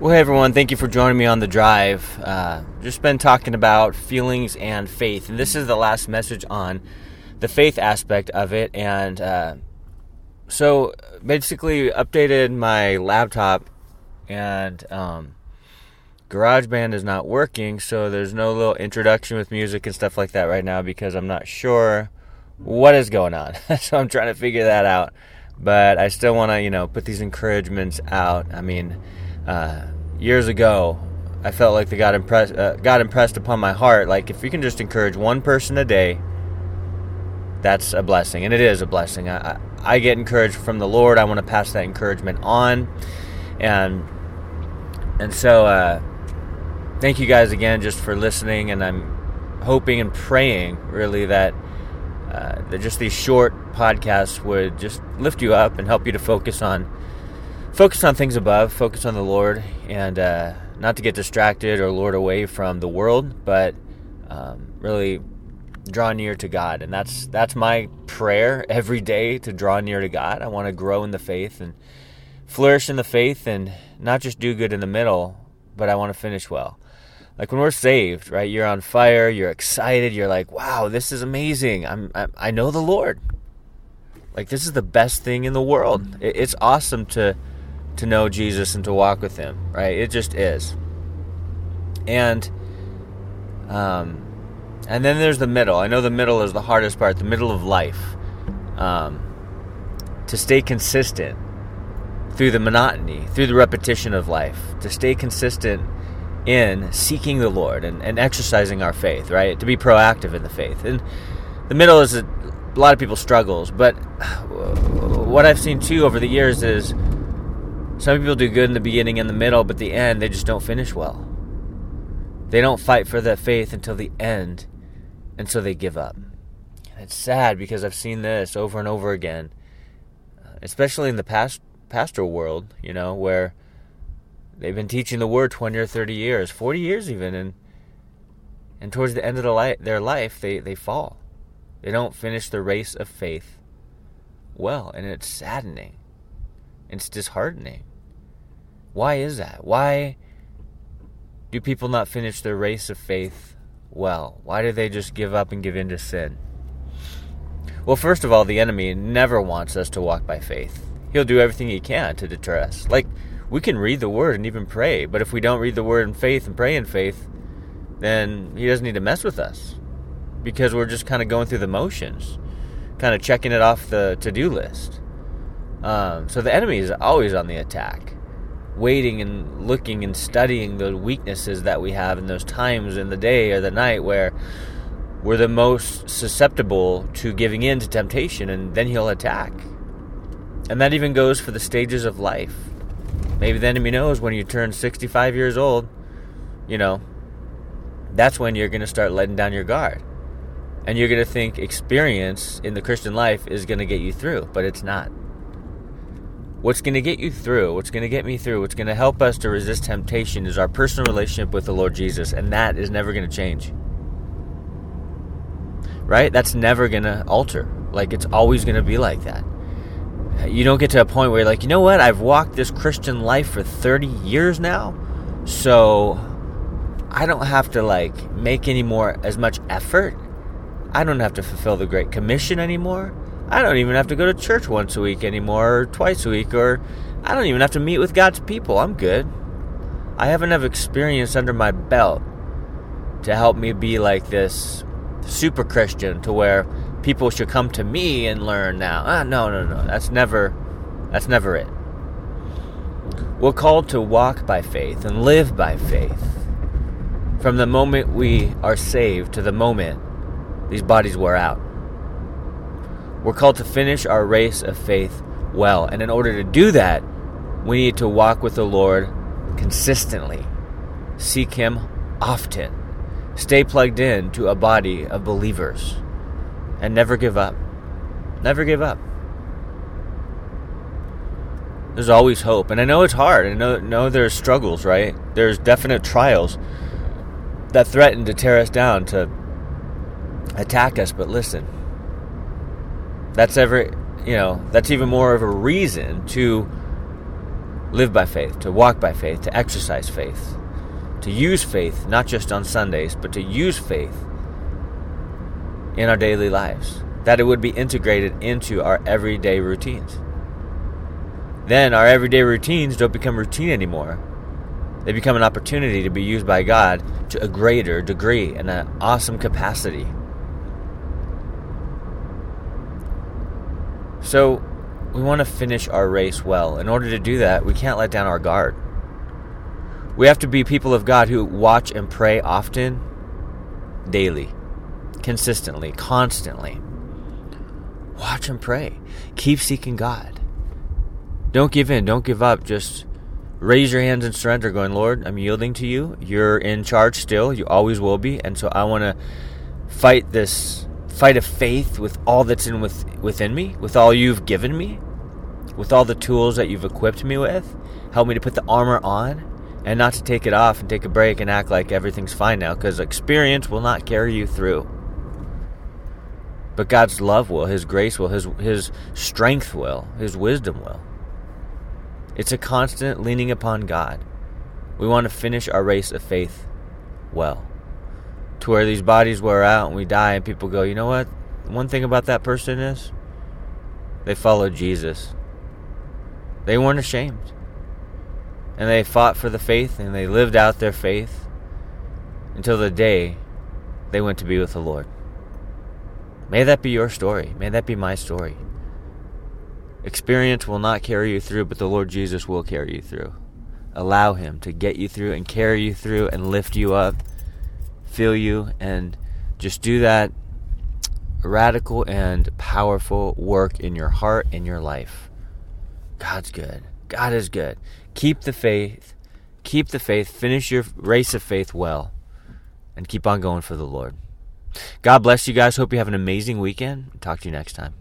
Well, hey everyone, thank you for joining me on the drive. Uh, just been talking about feelings and faith, and this is the last message on the faith aspect of it. And uh, so, basically, updated my laptop, and um, GarageBand is not working, so there's no little introduction with music and stuff like that right now because I'm not sure what is going on. so I'm trying to figure that out. But I still want to, you know, put these encouragements out. I mean uh, years ago, I felt like the God impressed uh, impressed upon my heart. Like if you can just encourage one person a day, that's a blessing, and it is a blessing. I, I, I get encouraged from the Lord. I want to pass that encouragement on, and and so uh, thank you guys again just for listening. And I'm hoping and praying really that uh, that just these short podcasts would just lift you up and help you to focus on focus on things above, focus on the Lord, and uh, not to get distracted or lured away from the world, but um, really draw near to God. And that's that's my prayer every day to draw near to God. I want to grow in the faith and flourish in the faith, and not just do good in the middle, but I want to finish well. Like when we're saved, right? You're on fire. You're excited. You're like, "Wow, this is amazing! I'm, I, I know the Lord. Like this is the best thing in the world. It's awesome to." To know Jesus and to walk with Him, right? It just is. And, um, and then there's the middle. I know the middle is the hardest part, the middle of life. Um, to stay consistent through the monotony, through the repetition of life, to stay consistent in seeking the Lord and, and exercising our faith, right? To be proactive in the faith. And the middle is a, a lot of people struggles, but what I've seen too over the years is some people do good in the beginning and the middle, but the end, they just don't finish well. They don't fight for that faith until the end, and so they give up. And it's sad because I've seen this over and over again, uh, especially in the past pastoral world, you know, where they've been teaching the word 20 or 30 years, 40 years even, and and towards the end of the li- their life, they, they fall. They don't finish the race of faith well, and it's saddening. It's disheartening. Why is that? Why do people not finish their race of faith well? Why do they just give up and give in to sin? Well, first of all, the enemy never wants us to walk by faith. He'll do everything he can to deter us. Like, we can read the word and even pray, but if we don't read the word in faith and pray in faith, then he doesn't need to mess with us because we're just kind of going through the motions, kind of checking it off the to do list. Um, so the enemy is always on the attack, waiting and looking and studying the weaknesses that we have in those times in the day or the night where we're the most susceptible to giving in to temptation, and then he'll attack. And that even goes for the stages of life. Maybe the enemy knows when you turn 65 years old, you know, that's when you're going to start letting down your guard. And you're going to think experience in the Christian life is going to get you through, but it's not. What's going to get you through, what's going to get me through, what's going to help us to resist temptation is our personal relationship with the Lord Jesus, and that is never going to change. Right? That's never going to alter. Like, it's always going to be like that. You don't get to a point where you're like, you know what? I've walked this Christian life for 30 years now, so I don't have to, like, make any more, as much effort. I don't have to fulfill the Great Commission anymore. I don't even have to go to church once a week anymore, or twice a week, or I don't even have to meet with God's people. I'm good. I have enough experience under my belt to help me be like this super Christian to where people should come to me and learn now. Ah, no, no, no. That's never that's never it. We're called to walk by faith and live by faith. From the moment we are saved to the moment these bodies wear out. We're called to finish our race of faith well. And in order to do that, we need to walk with the Lord consistently, seek Him often, stay plugged in to a body of believers, and never give up. Never give up. There's always hope. And I know it's hard. I know, know there's struggles, right? There's definite trials that threaten to tear us down, to attack us. But listen, that's ever you know that's even more of a reason to live by faith, to walk by faith, to exercise faith, to use faith, not just on Sundays, but to use faith in our daily lives, that it would be integrated into our everyday routines. Then our everyday routines don't become routine anymore. They become an opportunity to be used by God to a greater degree and an awesome capacity. So, we want to finish our race well. In order to do that, we can't let down our guard. We have to be people of God who watch and pray often, daily, consistently, constantly. Watch and pray. Keep seeking God. Don't give in. Don't give up. Just raise your hands and surrender, going, Lord, I'm yielding to you. You're in charge still. You always will be. And so I want to fight this fight of faith with all that's in with, within me, with all you've given me, with all the tools that you've equipped me with. Help me to put the armor on and not to take it off and take a break and act like everything's fine now because experience will not carry you through. But God's love will, His grace will, His, His strength will, His wisdom will. It's a constant leaning upon God. We want to finish our race of faith well to where these bodies wear out and we die, and people go, you know what? One thing about that person is they followed Jesus. They weren't ashamed. And they fought for the faith and they lived out their faith until the day they went to be with the Lord. May that be your story. May that be my story. Experience will not carry you through, but the Lord Jesus will carry you through. Allow Him to get you through and carry you through and lift you up fill you, and just do that radical and powerful work in your heart and your life. God's good. God is good. Keep the faith. Keep the faith. Finish your race of faith well. And keep on going for the Lord. God bless you guys. Hope you have an amazing weekend. Talk to you next time.